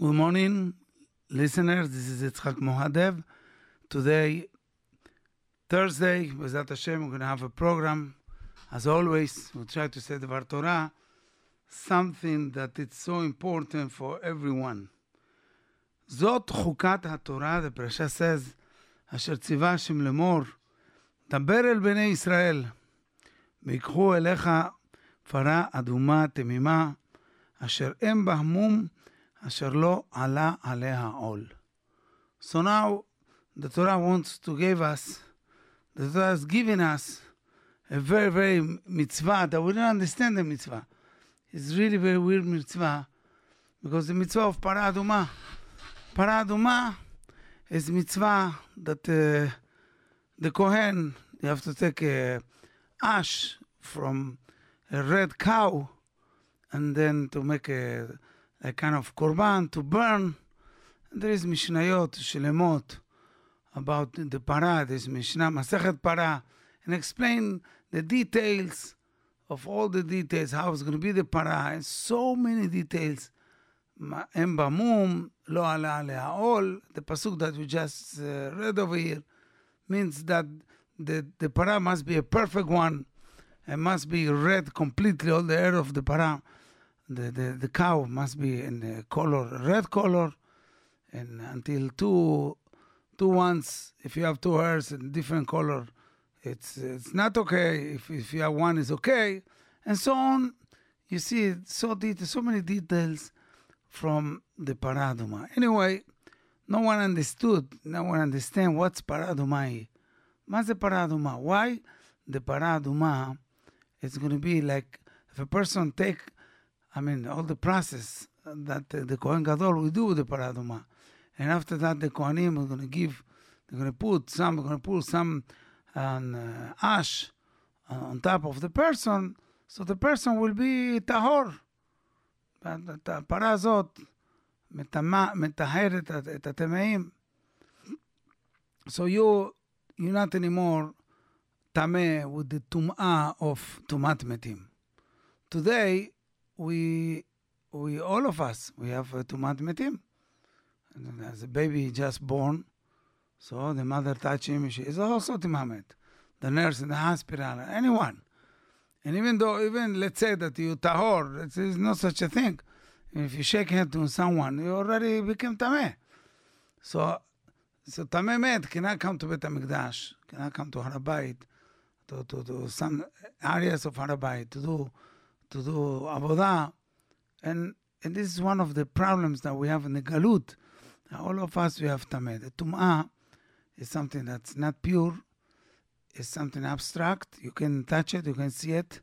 Good morning, listeners. This is Yitzchak Muadev. Today, Thursday, Bezat Hashem, we're going to have a program. As always, we'll try to say the Var Torah, something that it's so important for everyone. Zot Chukat HaTorah, the Prasha says, Asher Tziva Hashem Lemor, daber el bnei Yisrael, ויקחו אליך Farah Aduma Temima, Asher Em בה asher lo ala aleha ol. So now the Torah wants to give us, the Torah has given us a very, very mitzvah that we don't understand the mitzvah. It's really very weird mitzvah because the mitzvah of paraduma, paraduma is mitzvah that uh, the Kohen, you have to take uh, ash from a red cow and then to make a a kind of korban to burn. And there is Mishnayot, Shlemot, about the para, there's Mishnah, Masechet para, and explain the details of all the details, how it's going to be the para, and so many details. אין במום, לא עלה עליה עול, the pasuk that we just uh, read over here means that the, the para must be a perfect one, and must be red completely, all the hair of the para, the, the, the cow must be in the color, red color, and until two, two ones, if you have two hairs in different color, it's, it's not okay. If, if you have one, is okay. And so on. You see, so, deep so many details from the paraduma. Anyway, no one understood, no one understand what's paraduma. What's the paraduma? Why the paraduma is going to be like if a person take I mean, all the process that the, the Kohen Gadol will do with the paraduma, and after that the Kohanim are going to give, they're going to put some, they're going to put some um, uh, ash on top of the person, so the person will be tahor. את הפרה הזאת מטמא- מטהרת את- את הטמאים. So you, you're not anymore טמא with the טומאה of טומאת מתים. Today, we, we all of us, we have uh, tumat metim. There's a baby just born, so the mother touch him. She is also timamet. The nurse in the hospital, anyone. And even though, even let's say that you tahor, it is no such a thing. If you shake hands to someone, you already became tameh. So, so tameh met cannot come to Bet Hamikdash, cannot come to Harabait, to, to, to some areas of Harabait to do to do Abodah. and and this is one of the problems that we have in the galut. All of us we have tameh. The tumah is something that's not pure, It's something abstract. You can touch it, you can see it,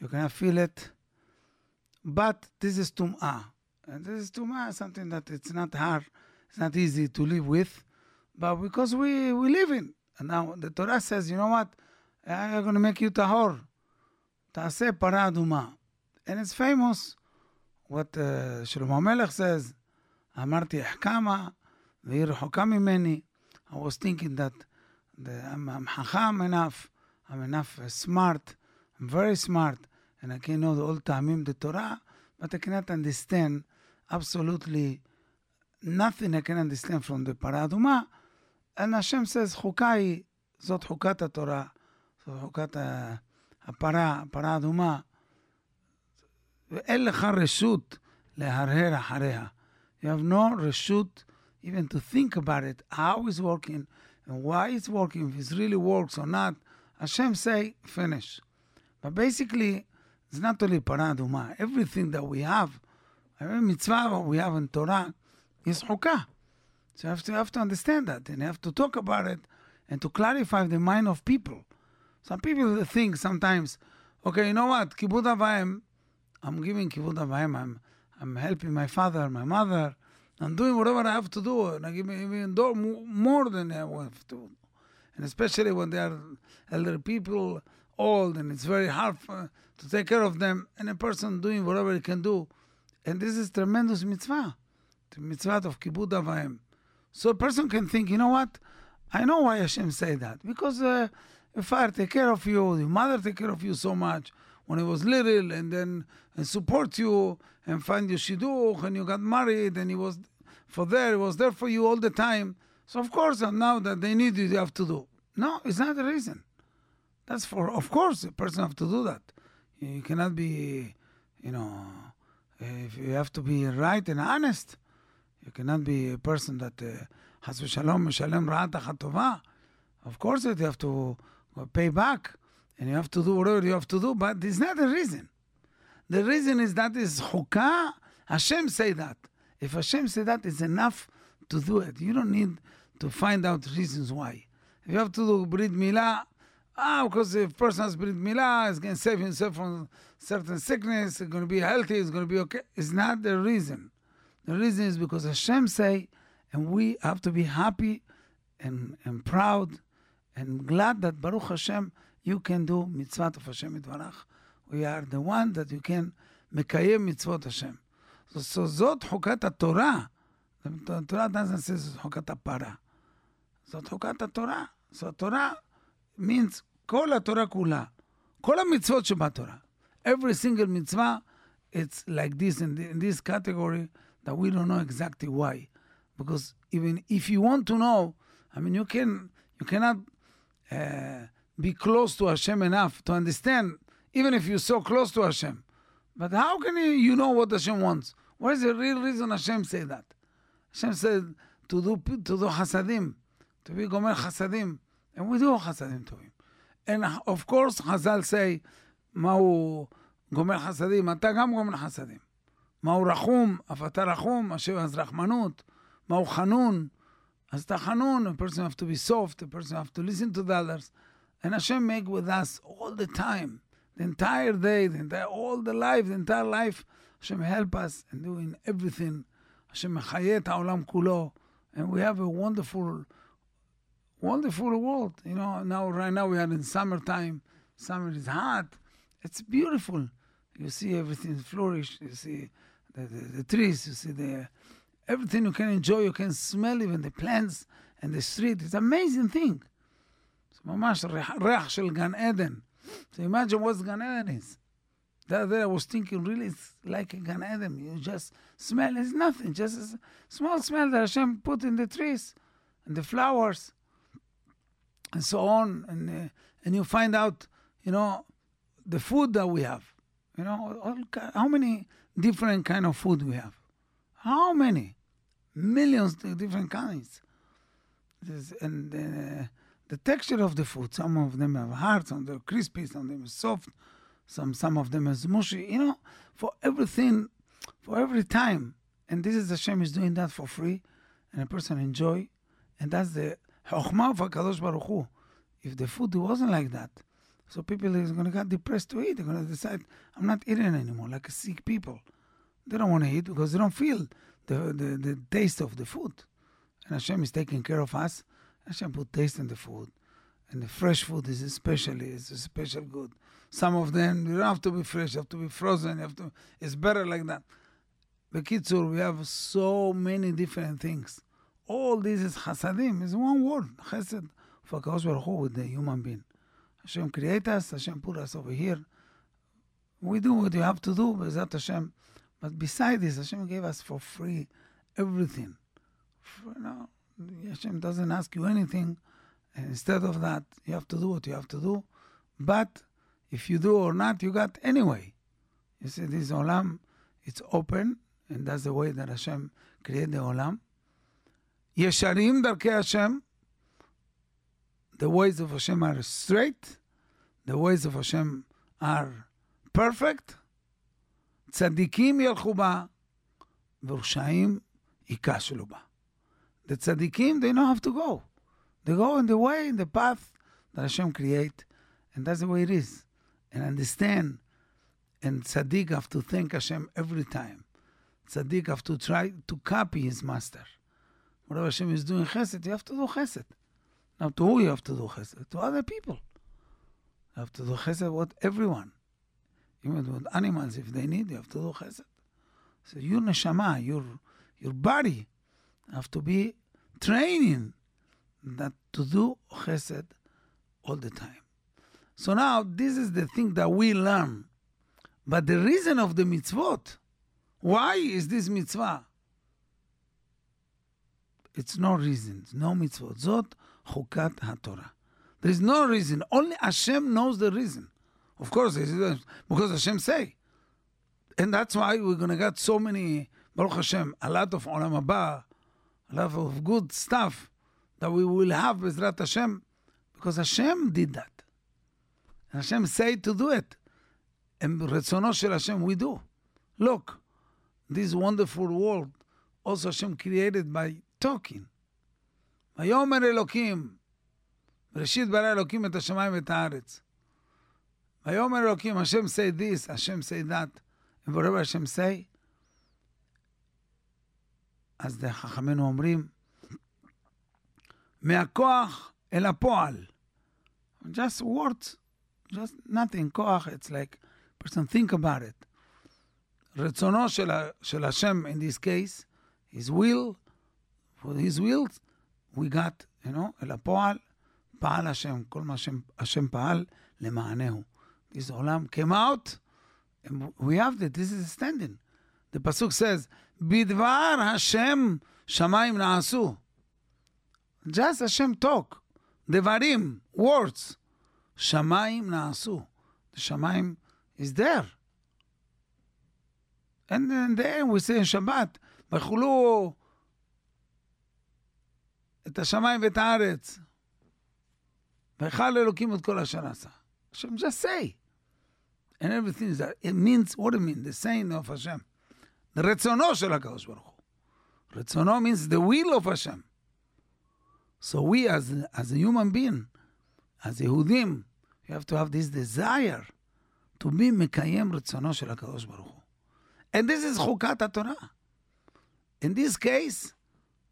you can feel it. But this is tumah, and this is tumah something that it's not hard, it's not easy to live with, but because we we live in. And now the Torah says, you know what? I'm going to make you tahor. Tase paraduma. And it's famous what uh, Shlomo Melech says, Amarti Ahkama, Ve'ir Mimeni. I was thinking that the, I'm, I'm Hacham enough, I'm enough uh, smart, I'm very smart, and I can know the old Tamim, the Torah, but I cannot understand absolutely nothing I can understand from the Paraduma. And Hashem says, Chukai, Zot Chukat Torah, Zot Chukat Para, Paraduma. ואין לך רשות להרהר אחריה. You have no רשות even to think about it, how it's working and why it's working, if it really works or not. Hashem say, finish. But basically, it's not only paraduma. Everything that we have, every mitzvah we have in Torah is hukah. So you have to, you have to understand that and you have to talk about it and to clarify the mind of people. Some people think sometimes, okay, you know what, kibud avayim, I'm giving kibud avayim, I'm, I'm helping my father, my mother, I'm doing whatever I have to do, and I give even more than I have to. And especially when they are elder people, old, and it's very hard for, to take care of them, and a person doing whatever he can do. And this is tremendous mitzvah, the mitzvah of kibud avayim. So a person can think, you know what? I know why Hashem say that. Because uh, father take care of you, your mother take care of you so much when he was little and then and support you and find your shidduch and you got married and he was for there, he was there for you all the time. So of course uh, now that they need you, you have to do. No, it's not the reason. That's for of course a person have to do that. You cannot be, you know, if you have to be right and honest. You cannot be a person that uh, has uh, shalom shalom Of course, you have to uh, pay back and you have to do whatever you have to do, but it's not the reason. The reason is that is chukah. Hashem say that. If Hashem say that, it's enough to do it. You don't need to find out reasons why. If you have to do brit milah, ah, because if person has brit milah, he's going to save himself from certain sickness, he's going to be healthy, he's going to be okay. It's not the reason. The reason is because Hashem say, and we have to be happy and, and proud and glad that Baruch Hashem, you can do mitzvah of Hashem Yitvarach. We are the one that you can מקיים mitzvot Hashem. So, so זאת חוקת התורה. The Torah doesn't say חוקת הפרה. זאת חוקת התורה. So Torah means כל התורה כולה. כל המצוות שבתורה. Every single mitzvah, it's like this in, the, in this category that we don't know exactly why. Because even if you want to know, I mean, you can you cannot uh, be close to Hashem enough to understand, even if you're so close to Hashem. But how can you, you know what Hashem wants? What is the real reason Hashem say that? Hashem said to do to do hasadim, to be gomer hasadim, and we do hasadim to him. And of course, Hazal say, מהו גומר חסדים? אתה גם גומר חסדים. מהו רחום? אף אתה רחום, השם אז רחמנות. מהו חנון? אז אתה חנון, a person have to be soft, a person have to listen to the others. And Hashem make with us all the time, the entire day, the entire, all the life, the entire life. Hashem help us in doing everything. Hashem mechayet haolam kulo. And we have a wonderful, wonderful world. You know, now right now we are in summertime. Summer is hot. It's beautiful. You see everything flourish. You see the, the, the trees. You see the everything you can enjoy. You can smell even the plants and the street. It's an amazing thing. It's ממש ריח של גן עדן. So imagine what Gan Eden is. The other day I was thinking, really, it's like a Gan Eden. You just smell, it's nothing, just a small smell that Hashem put in the trees and the flowers and so on. And, uh, and you find out, you know, the food that we have. You know, all, how many different kind of food we have? How many? Millions of different kinds. This, and uh, the texture of the food. Some of them have hard, some are crispy, some of them are soft, some some of them is mushy. You know, for everything, for every time. And this is Hashem is doing that for free, and a person enjoy. And that's the chokhmah of Hakadosh Baruch Hu. If the food wasn't like that, so people is going to get depressed to eat. They're going to decide, I'm not eating anymore, like sick people. They don't want to eat because they don't feel the, the, the taste of the food. And Hashem is taking care of us. Hashem put taste in the food. And the fresh food is especially, it's a special good. Some of them, you don't have to be fresh, you have to be frozen, you have to, it's better like that. The Bekitzur, we have so many different things. All this is chasadim, is one word, chesed, for Kadosh Baruch Hu with the human being. Hashem create us, Hashem put us over here. We do what you have to do, Bezat Hashem. But beside this, Hashem gave us for free everything. For, know, Hashem doesn't ask you anything. And instead of that, you have to do what you have to do. But if you do or not, you got anyway. You see, this olam, it's open, and that's the way that Hashem created the olam. Yesharim darkei Hashem. The ways of Hashem are straight. The ways of Hashem are perfect. צדיקים ילכו בה, ורשעים ייכשלו בה. The tzaddikim, they know how to go. They go in the way, in the path that Hashem create, and that's the way it is. And understand, and tzaddik have to thank Hashem every time. Tzaddik have to try to copy his master. Whatever Hashem is doing chesed, you have to do chesed. Now, to who you have to do chesed? To other people. You have to do chesed with everyone. Even with animals, if they need, you have to do chesed. So your neshama, your your body, have to be training that to do chesed all the time. So now this is the thing that we learn. But the reason of the mitzvot, why is this mitzvah? It's no reason, no mitzvot. Zot chukat haTorah. There is no reason. Only Hashem knows the reason. Of course, because Hashem say, and that's why we're gonna get so many Baruch Hashem, a lot of Olam a lot of good stuff that we will have Bezrat Hashem, because Hashem did that. And Hashem say to do it. And רצונו של Hashem we do. Look, this wonderful world, also Hashem created by talking. ויאמר אלוקים, בראשית ברא אלוקים את השמיים ואת הארץ. ויאמר אלוקים, Hashem say this, Hashem say that, and whatever Hashem say, אז חכמינו אומרים, מהכוח אל הפועל. Just words, just nothing, כוח, it's like, person think about it. רצונו של, של השם, in this case, his will, for his will, we got, you know, אל הפועל, פעל השם, כל מה שהשם פעל למענהו. This עולם came out, and we have that, this is standing. The pasuk says, בדבר השם שמיים נעשו. Just השם talk, דברים, words. שמיים נעשו. The שמיים is there. And then there we say in Shabbat, ויכולו את השמיים ואת הארץ. ויכל אלוקים את כל אשר עשה. Hashem just say. And everything is that. It means, what it means? The saying of Hashem. רצונו של הקדוש ברוך הוא. רצונו means the will of Hashem. So we as, as a human being, as יהודים, you have to have this desire to be מקיים רצונו של הקדוש ברוך הוא. And this is חוקת התורה. In this case,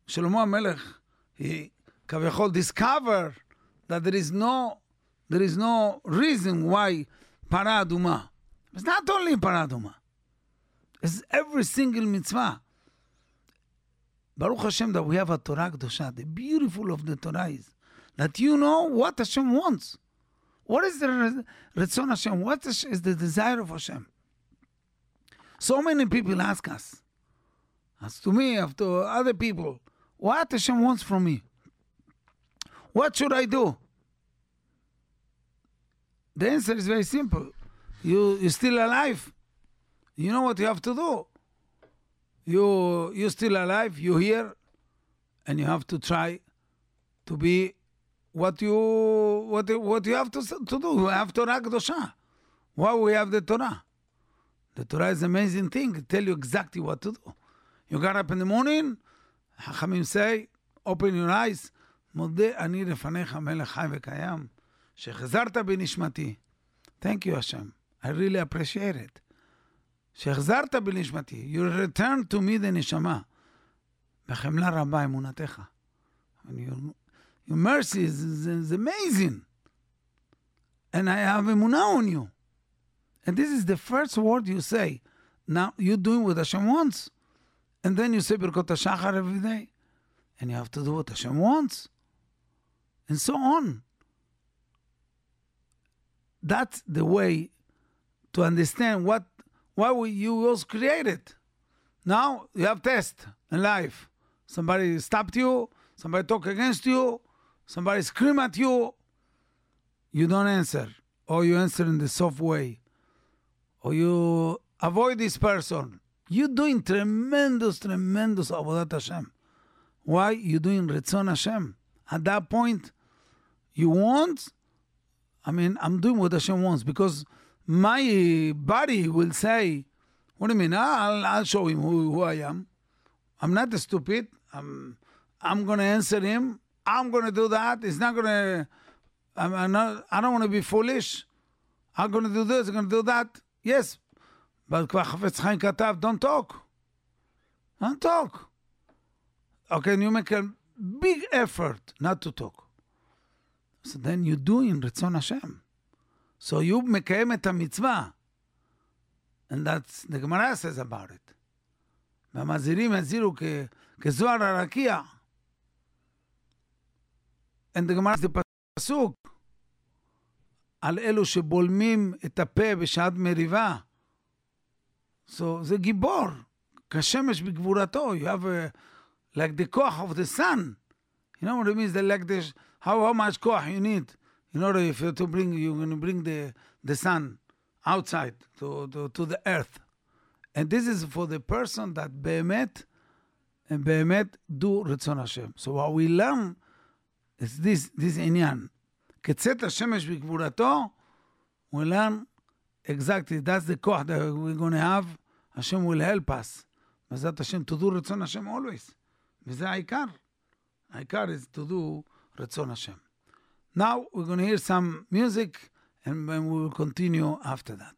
שלמה המלך, he כביכול discover that there is no, there is no reason why פרה אדומה. It's not only פרה אדומה. It's every single mitzvah. Baruch Hashem that we have a Torah Kedosha. The beautiful of the Torah is that you know what Hashem wants. What is the Ratzon Hashem? What is, is the desire of Hashem? So many people ask us, as to me, as to other people, what Hashem wants from me? What should I do? The answer is very simple. You, you're still alive You know what you have to do. You, you're still alive, you're here, and you have to try to be what you what what you have to, to do. You have Torah Kedosha. Why we have the Torah? The Torah is an amazing thing. It tell you exactly what to do. You got up in the morning, חכמים say, open your eyes, מודה אני לפניך מלך חי וקיים, שהחזרת בנשמתי. Thank you, Hashem. I really appreciate it. שהחזרת בנשמתי. You returned to me the נשמה. בחמלה רבה אמונתך. Your, your mercy is, is, is amazing. And I have אמונה on you. And this is the first word you say. Now, you're doing what Hashem wants. And then you say Birkot HaShachar every day. And you have to do what Hashem wants. And so on. That's the way to understand what why we, you was created. Now you have test in life. Somebody stopped you, somebody talk against you, somebody scream at you. You don't answer, or you answer in the soft way, or you avoid this person. You're doing tremendous, tremendous avodat Hashem. Why? You're doing Retzon Hashem. At that point, you want, I mean, I'm doing what Hashem wants because my body will say, What do you mean? I'll, I'll show him who, who I am. I'm not stupid. I'm, I'm going to answer him. I'm going to do that. It's not going to, I'm, not, I don't want to be foolish. I'm going to do this. I'm going to do that. Yes. But Chafetz Chaim Katav, don't talk. Don't talk. Okay, and you make a big effort not to talk. So then you do doing Retzon Hashem. So you mekayem et mitzvah. And that's the Gemara says about it. Ve'mazirim haziru kezuar ha'rakia. And the Gemara says the pasuk. על אלו שבולמים את הפה בשעת מריבה. So, זה גיבור, כשמש בגבורתו. You have like the כוח of the sun. You know what it means? Like the, how, how much כוח you need. In order, if you're to bring, you're going to bring the, the sun outside to, to, to the earth. And this is for the person that באמת, and באמת do רצון Hashem. So what we learn is this, this ketzet כצאת השמש בגבולתו, we learn exactly, that's the כוח that we're going to have, Hashem will help us. בעזרת Hashem to do רצון Hashem always. וזה Aikar. Aikar is to do רצון Hashem. Now we're going to hear some music and then we will continue after that.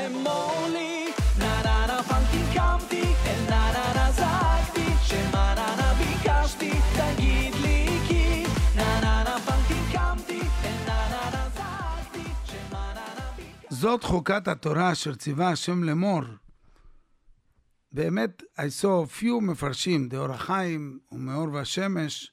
השם מולי, נה נה נפלתי קמתי, נה נה נה זעקתי, שמה נה נה ביקשתי, תגיד לי כי נה נה נפלתי קמתי, נה נה נה זעקתי, שמה נה נה ביקשתי זאת חוקת התורה אשר ציווה השם לאמור. באמת, I saw few מפרשים, דאור החיים ומאור והשמש,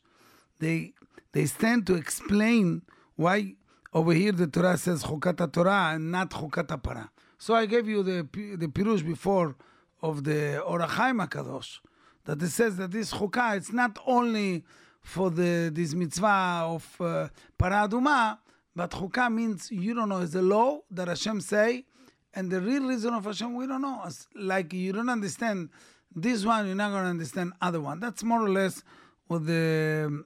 they, they stand to explain why over here the Torah says חוקת התורה and not חוקת הפרה. So I gave you the, the Pirush before of the Or HaChaim kadosh, that it says that this Chukah, it's not only for the this mitzvah of uh, Paraduma, but Chukah means, you don't know, is a law that Hashem say, and the real reason of Hashem, we don't know. It's like you don't understand this one, you're not going to understand other one. That's more or less what the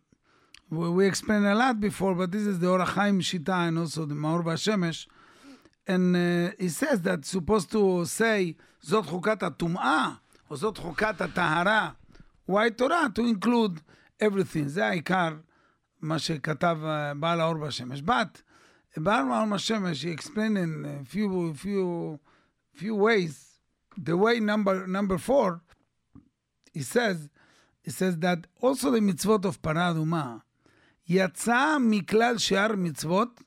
we, we explained a lot before, but this is the Or HaChaim Shita and also the Maor VaShemesh And uh, he says that supposed to say, זאת חוקת הטומאה, או זאת חוקת הטהרה. Why Torah? To include everything. זה העיקר מה שכתב uh, בעל האור בשמש. But בעל האור בשמש, he explained in a few, few, few ways. The way number, number four, he says, he says that also the mitzvot of פרה אדומה יצא מכלל שאר מצוות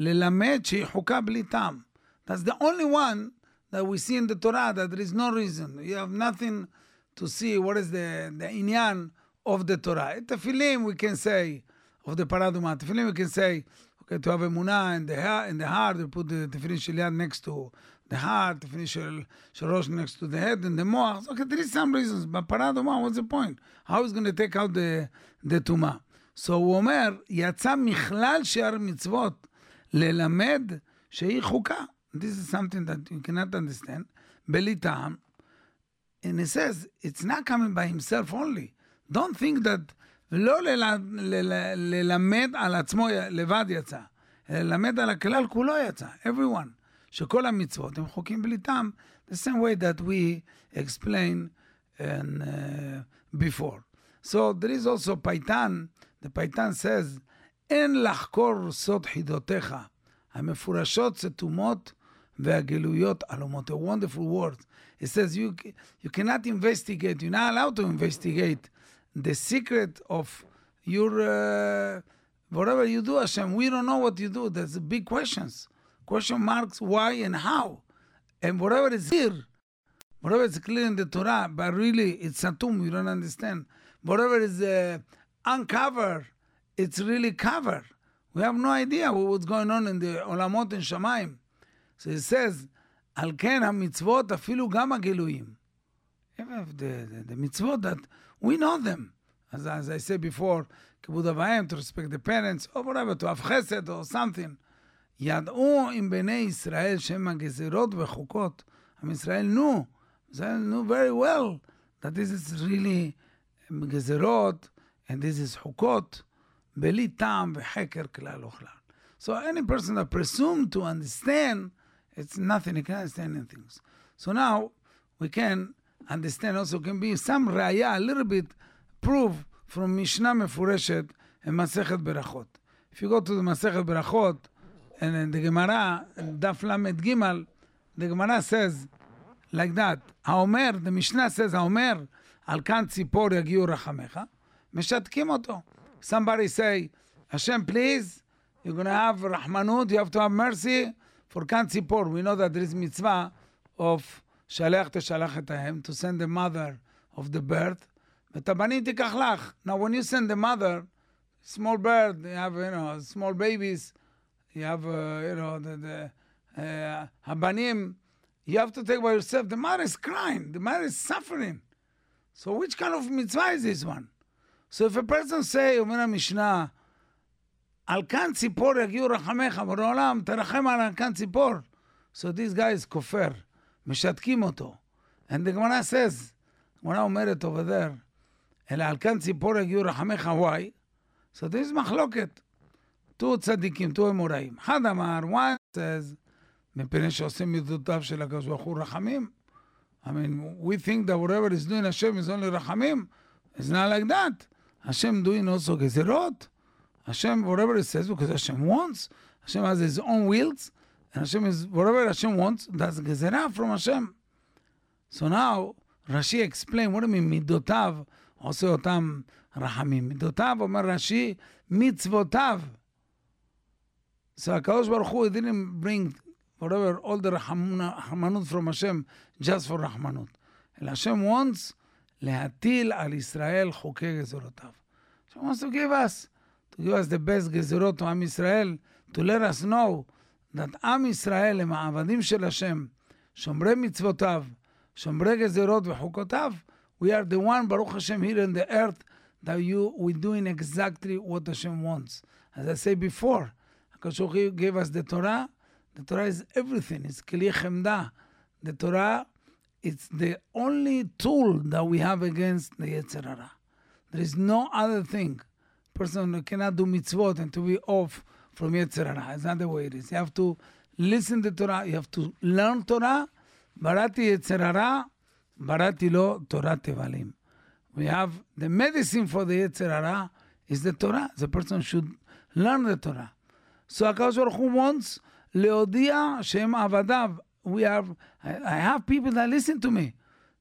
ללמד שהיא חוקה בלי טעם. That's the only one that we see in the Torah that there is no reason. You have nothing to see what is the, the inyan of the Torah. At Tefillim we can say, of the Paraduma, Tefillim we can say, okay, to have emunah in the, ha- in the heart, we put the Tefillin של יד next to the heart, Tefillin של, של ראש next to the head, and the moach. Okay, there is some reasons, but Paraduma, what's the point? How is going to take out the, the טומאה? So הוא אומר, יצא מכלל שאר מצוות ללמד שהיא חוקה. This is something that you cannot understand. בלי טעם. And he says, it's not coming by himself only. Don't think that לא לל- ל- ללמד על עצמו לבד יצא, אלא ללמד על הכלל כולו יצא, everyone. שכל המצוות הם חוקים בלי טעם, the same way that we explained and, uh, before. So there is also פייטן, the פייטן says, אין לחקור סוד חידותיך, המפורשות סתומות והגלויות עלומות. A wonderful word. It says you, you cannot investigate, you're not allowed to investigate the secret of your, uh, whatever you do, Hashem. We don't know what you do. There's big questions. Question marks why and how. And whatever is here, whatever is clear in the Torah, but really it's satum, you don't understand. Whatever is uh, uncovered, it's really covered. We have no idea what- what's going on in the עולמות and שמיים. So it says, על כן המצוות אפילו גם הגילויים. Even if the, the, the mitzvot that we know them. As, as I said before, כיבוד אב ואם, to respect the parents, or whatever, to have chesed or something. ידעו עם בני ישראל שהם הגזירות וחוקות. עם ישראל נו, זה נו very well, that this is really גזירות, and this is חוקות, בלי טעם וחקר כלל וכלל. So any person that presume to understand, it's nothing, he can't understand anything. So now we can understand also can be some ראיה, a little bit proof from משנה מפורשת in מסכת ברכות. If you go to the מסכת ברכות, and in the Gemara, דף ל"ג, the Gemara says like that, האומר, the משנה says, האומר, על כאן ציפור יגיעו רחמך, משתקים אותו. Somebody say, Hashem, please, you're going to have Rahmanut, you have to have mercy for kan tzipor. We know that there is mitzvah of Shalech Teshalachetahem to send the mother of the bird. Now, when you send the mother, small bird, you have, you know, small babies, you have, uh, you know, the, the uh, habanim, you have to take by yourself. The mother is crying, the mother is suffering. So, which kind of mitzvah is this one? So if a person say, אומר המשנה, על כאן ציפור יגיעו רחמך, בורא עולם, תרחם על כאן ציפור. So this guy is כופר, משתקים אותו. And the Gemara says, הגמרא אומרת over there, אלא על כאן ציפור יגיעו רחמך, why? So this is מחלוקת. תו צדיקים, תו אמוראים. אחד אמר, one says, מפני שעושים מידותיו של הקדוש ברוך הוא רחמים. I mean, we think that whatever is doing Hashem is only rachamim. It's not like that. Hashem doing also gezerot. Hashem, whatever it says, because Hashem wants. Hashem has his own wills. And Hashem is, whatever Hashem wants, that's gezerah from Hashem. So now, Rashi explain, what do you mean, מידותיו עושה אותם רחמים. מידותיו, אומר רש"י, מצוותיו. So הקדוש ברוך הוא didn't bring whatever, all the רחמנות from Hashem just for רחמנות. אלא Hashem wants להטיל על ישראל חוקי גזרותיו. Hashem wants to give us, to give us the best גזרות to עם ישראל, to let us know that עם ישראל הם העבדים של השם, שומרי מצוותיו, שומרי גזרות וחוקותיו. We are the one, Baruch Hashem, here in the earth, that you, we're doing exactly what Hashem wants. As I said before, HaKadosh gave us the Torah, the Torah is everything. It's Kli Chemda. The Torah, it's the only tool that we have against the Yetzer Hara. There is no other thing. Person cannot do mitzvot and to be off from Yetzer Hara. It's not the way it is. You have to listen to Torah. You have to learn Torah. Barati Yetzer Hara, barati lo Torah tevalim. We have the medicine for the Yetzer Hara is the Torah. The person should learn the Torah. So HaKadosh Baruch Hu wants להודיע שהם עבדיו. We have, I have people that listen to me.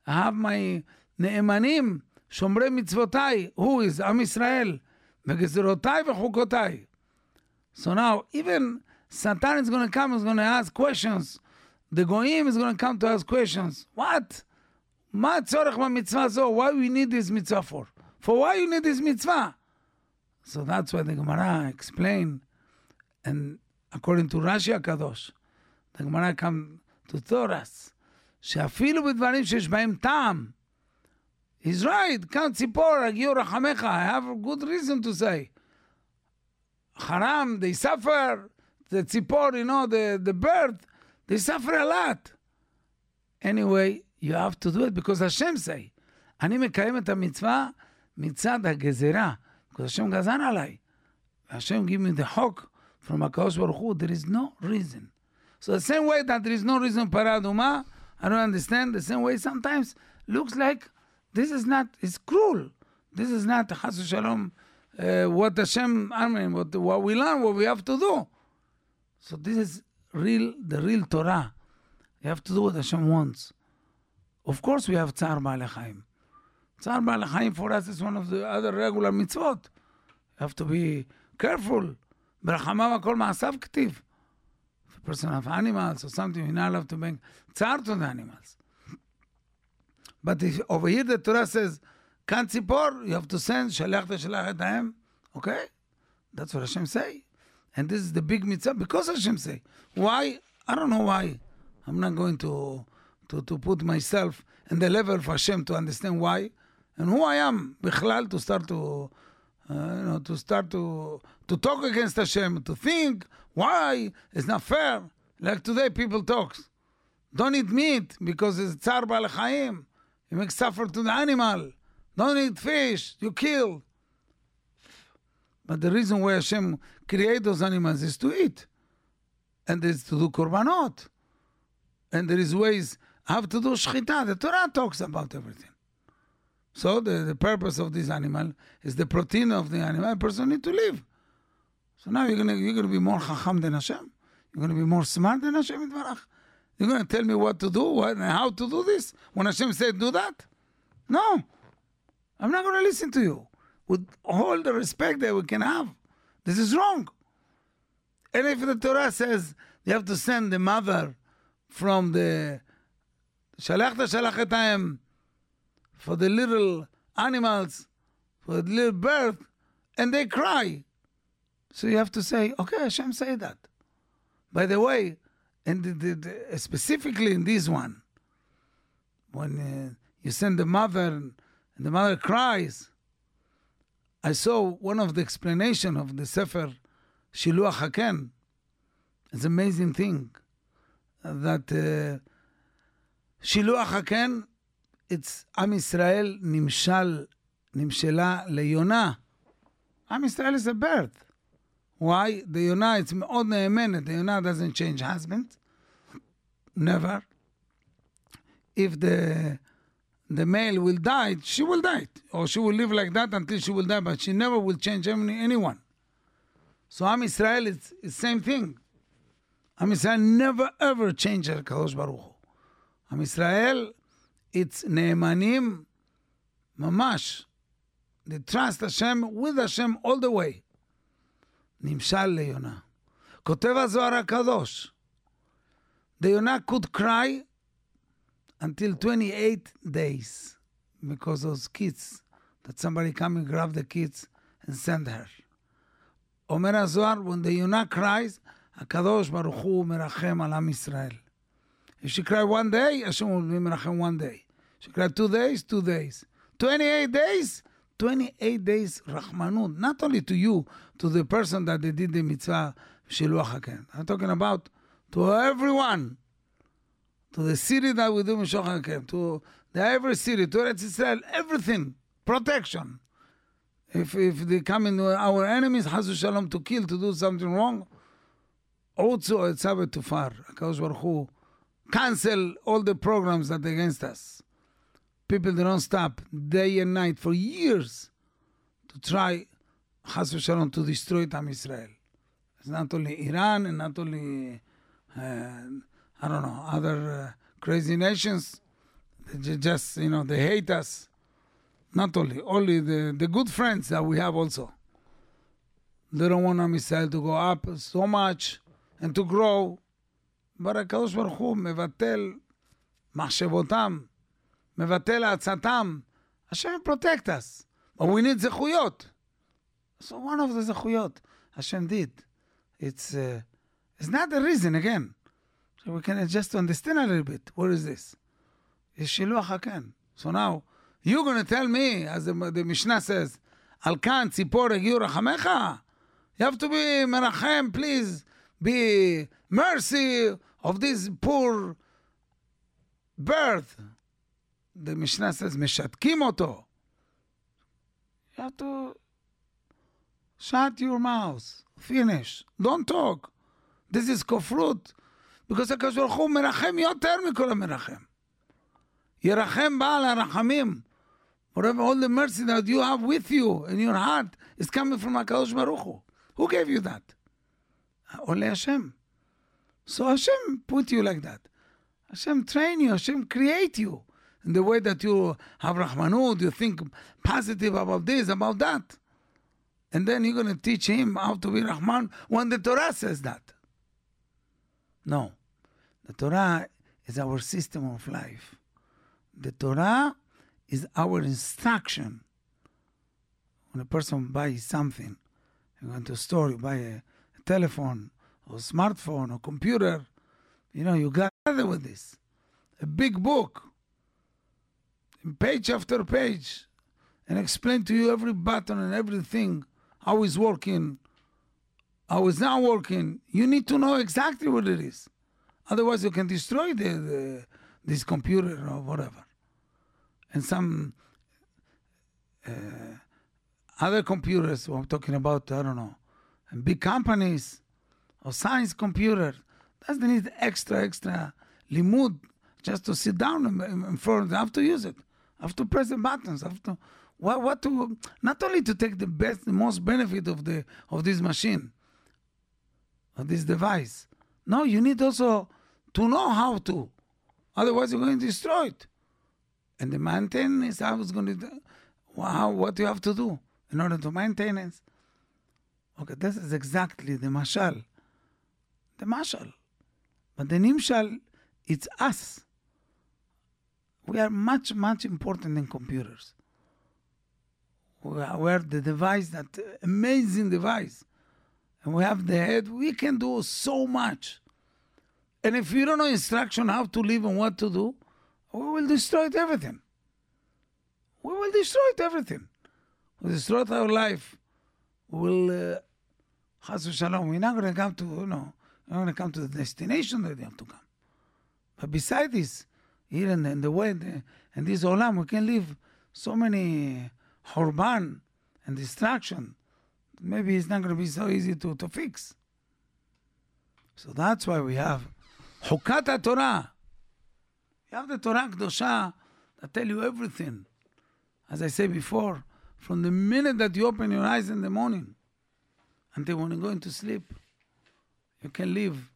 I have my נאמנים, שומרי מצוותיי, who is עם ישראל, וגזרותיי וחוקותיי. So now, even Satan is going to come, is going to ask questions. The goyim is going to come to ask questions. What? מה הצורך במצווה הזו? Why we need this mitzvah for? For why you need this mitzvah? So that's why the Gemara explained, and according to Rashi הקדוש, the Gemara come to Thoras, שאפילו בדברים שיש בהם טעם, he's right, כאן ציפור, הגיעו רחמך, I have a good reason to say. חרם, they suffer, the ציפור, you know, the, the bird, they suffer a lot. Anyway, you have to do it because Hashem say. אני מקיים את המצווה מצד הגזרה, because השם גזר עליי. השם give me the חוק from הקדוש ברוך הוא, there is no reason. So the same way that there is no reason para אדומה, I don't understand, the same way sometimes looks like this is not, it's cruel. This is not, חס ושלום, uh, what Hashem, I mean, what, what we learn, what we have to do. So this is real, the real Torah. You have to do what Hashem wants. Of course we have צער בעלי חיים. צער בעלי חיים for us is one of the other regular mitzvot. You have to be careful. ברחמיו הכל מעשיו כתיב. person of animals or something, we're not allowed to bring hard to the animals. But if, over here the Torah says, kan tzipor, you have to send shalach shalach etaim. Okay? That's what Hashem say. And this is the big mitzvah because Hashem say. Why? I don't know why. I'm not going to, to, to put myself in the level of Hashem to understand why and who I am, Bichlal, to start to, uh, you know, to start to to talk against Hashem, to think why it's not fair. Like today, people talk, don't eat meat because it's tzar bal You make suffer to the animal. Don't eat fish. You kill. But the reason why Hashem create those animals is to eat, and is to do korbanot, and there is ways how to do shchita. The Torah talks about everything. So the, the purpose of this animal is the protein of the animal. A person need to live. So now you're gonna you're gonna be more chacham than Hashem. You're gonna be more smart than Hashem Yitbarach. You're gonna tell me what to do, what and how to do this when Hashem said do that. No, I'm not gonna listen to you with all the respect that we can have. This is wrong. And if the Torah says you have to send the mother from the shalach shalachetayim for the little animals, for the little birth, and they cry. So you have to say, okay, Hashem say that. By the way, and the, the, the, specifically in this one, when uh, you send the mother and the mother cries, I saw one of the explanation of the Sefer Shiluach Haken. It's amazing thing uh, that Shiluah Shiluach Haken, it's Am Israel Nimshal, Nimshela Leyona. Am Israel is a bird. Why? The יונה, it's מאוד נאמנת. The יונה doesn't change husband. Never. If the the male will die, she will die. Or she will live like that until she will die, but she never will change any, anyone. So Am Israel is the same thing. Am Israel never ever changed Kadosh Baruch Hu. Am Israel it's נאמנים ממש. They trust Hashem with Hashem all the way. נמשל ליונה. כותב הזוהר הקדוש, the Yonah could cry until 28 days because those kids, that somebody come and grab the kids and send her. אומר הזוהר, when the Yonah cries, הקדוש ברוך הוא מרחם על עם ישראל. If she cried one day, Hashem will be Menachem one day. She cried two days, two days. 28 days, 28 days Rahmanut. Not only to you, to the person that they did the mitzvah, Shiluach HaKen. I'm talking about to everyone. To the city that we do Mishoch HaKen. To the every city, to Eretz Israel, everything. Protection. If, if they come in uh, our enemies, Hazu Shalom, to kill, to do something wrong, also it's a to far. HaKadosh Baruch Hu cancel all the programs that are against us. People don't stop day and night for years to try Chas v'shalom to destroy Tam Israel. It's not only Iran and not only uh, I don't know other uh, crazy nations. They just you know they hate us. Not only only the the good friends that we have also. They don't want Am Israel to go up so much and to grow. but הקדוש ברוך הוא מבטל מחשבותם, מבטל עצתם. השם protect us. But we need זכויות. So one of the זכויות, השם did. It's, uh, it's not the reason, again. So we can just understand a little bit. What is this? It's שילוח הקן. So now, you're going to tell me, as the, the Mishnah says, על כאן ציפור הגיעו רחמך? You have to be מרחם, please. Be mercy of this poor birth. The Mishnah says, משתקים אותו. You have to shut your mouth. Finish. Don't talk. This is כופרות. because הקדוש ברוך הוא מרחם יותר מכל המרחם. ירחם בעל הרחמים. Whatever all the mercy that you have with you in your heart is coming from הקדוש ברוך הוא. Who gave you that? Only Hashem. So Hashem put you like that. Hashem train you, Hashem create you in the way that you have Rahmanut, you think positive about this, about that. And then you're going to teach him how to be Rahman when the Torah says that. No. The Torah is our system of life. The Torah is our instruction. When a person buys something, you go to a store, you buy a, a telephone, or a smartphone or computer, you know, you gather with this. A big book, page after page, and explain to you every button and everything, how it's working, how it's not working. You need to know exactly what it is. Otherwise, you can destroy the, the this computer or whatever. And some uh, other computers, I'm talking about, I don't know, big companies or science computers, doesn't need extra, extra limud just to sit down in front. I have to use it. I have to press the buttons. I have to what, what to not only to take the best, the most benefit of the of this machine, of this device. No, you need also to know how to. Otherwise, you're going to destroy it. And the maintenance, I was going to, wow, what you have to do in order to maintain it. Okay, this is exactly the mashal. The mashal. But the nimshal, it's us. We are much, much important than computers. We are, the device, that amazing device. And we have the head, we can do so much. And if you don't know instruction how to live and what to do, we will destroy everything. We will destroy everything. We will destroy our life. We will, uh, shalom, we're not going to come to, you know, we're going to come to the destination that we have to come. But beside this, here and, in the way, the, in this olam, we can live so many horban and distraction. Maybe it's not going to be so easy to, to fix. So that's why we have Hukat Torah. You have the Torah Kedosha that tell you everything. As I said before, from the minute that you open your eyes in the morning until when you're going to sleep, you can live.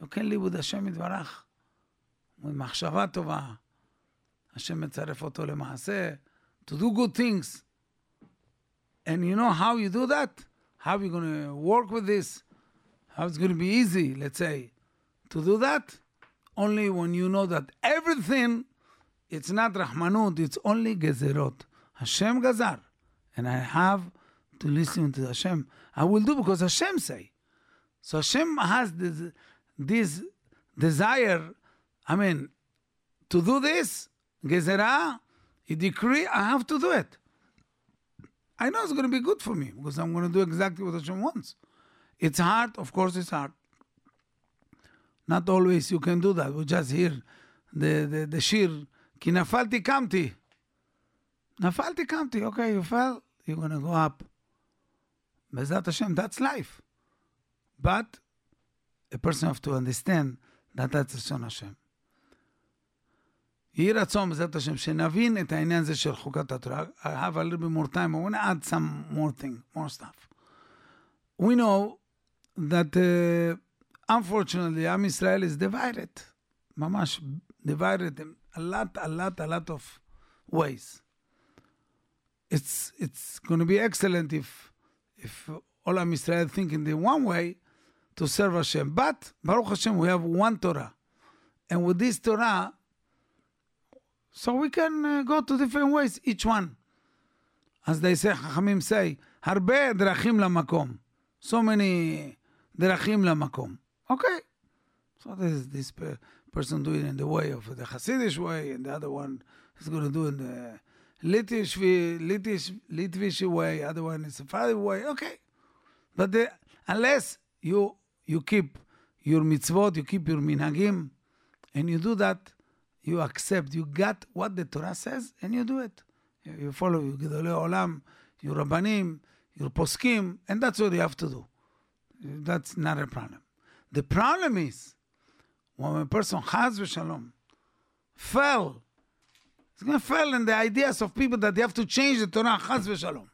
You can live with Hashem יתברך, with מחשבה טובה. השם מצרף אותו למעשה, to do good things. And you know how you do that? How you going to work with this? How it's going to be easy, let's say, to do that? Only when you know that everything, it's not Rahmanut, it's only Gezerot. Hashem Gazar. And I have to listen to Hashem. I will do because Hashem say. So Hashem has this, this desire, I mean, to do this, Gezerah, he decree, I have to do it. I know it's going to be good for me because I'm going to do exactly what Hashem wants. It's hard, of course, it's hard. Not always you can do that. We just hear the, the, the shir, Ki nafalti kamti. Nafalti kamti. Okay, you fell, you're going to go up. Bezat Hashem, that's life. But a person have to understand that that's Hashem. יהי רצון בעזרת השם שנבין את העניין הזה של חוקת התורה. I have a little bit more time, I want to add some more thing, more stuff. We know that uh, unfortunately Am Israel is divided, ממש divided in a lot, a lot, a lot of ways. It's, it's going to be excellent if, if all Am Israel think in the one way to serve Hashem. But, Baruch Hashem, we have one Torah. And with this Torah, so we can uh, go to different ways, each one. As they say, חכמים say, הרבה דרכים למקום. So many דרכים למקום. Okay. So this, this person do it in the way of the Hasidic way, and the other one is going to do it in the Litvish, Litvish, Litvish way, other one is Sephardi way. Okay. But the, unless you you keep your mitzvot, you keep your minhagim, and you do that, you accept, you got what the Torah says, and you do it. You follow your Gedolei Olam, your Rabbanim, your Poskim, and that's what you have to do. That's not a problem. The problem is when a person has v'shalom fell, he's going to fall in the ideas of people that they have to change the Torah chaz v'shalom.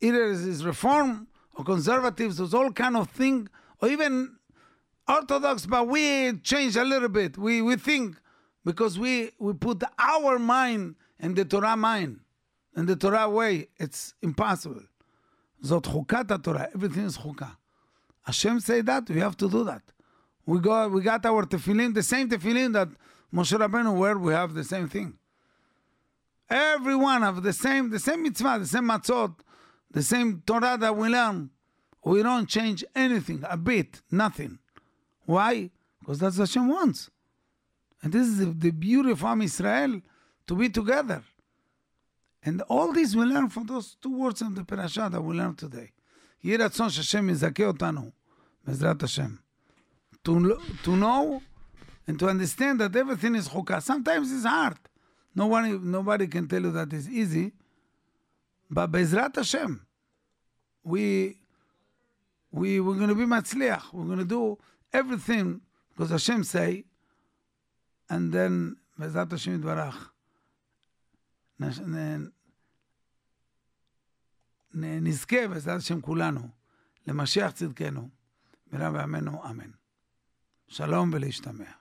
Either it's reform or conservatives, there's all kind of thing, or even Orthodox, but we change a little bit. We, we think because we, we put our mind in the Torah mind, in the Torah way. It's impossible. Zot chukat Torah. Everything is chukah. Hashem say that, we have to do that. We got, we got our tefillin, the same tefillin that Moshe Rabbeinu wear, we have the same thing. Every one of the same, the same mitzvah, the same matzot, the same Torah that we learn. We don't change anything, a bit, nothing. Why? Because that's what Hashem wants. And this is the, the beauty of Am Israel, to be together. And all this we learn from those two words of the parasha that we learned today. יהי רצון שהשם יזכה אותנו, בעזרת השם. To, to know and to understand that everything is chukah. Sometimes it's hard. Nobody, nobody can tell you that it's easy. But בעזרת השם, we, we, we're going to be מצליח. We're going to do everything because Hashem say, and then בעזרת השם יתברך. נש- נ- נ- נזכה בעזרת השם כולנו למשיח צדקנו, בירה בימינו אמן. שלום ולהשתמע.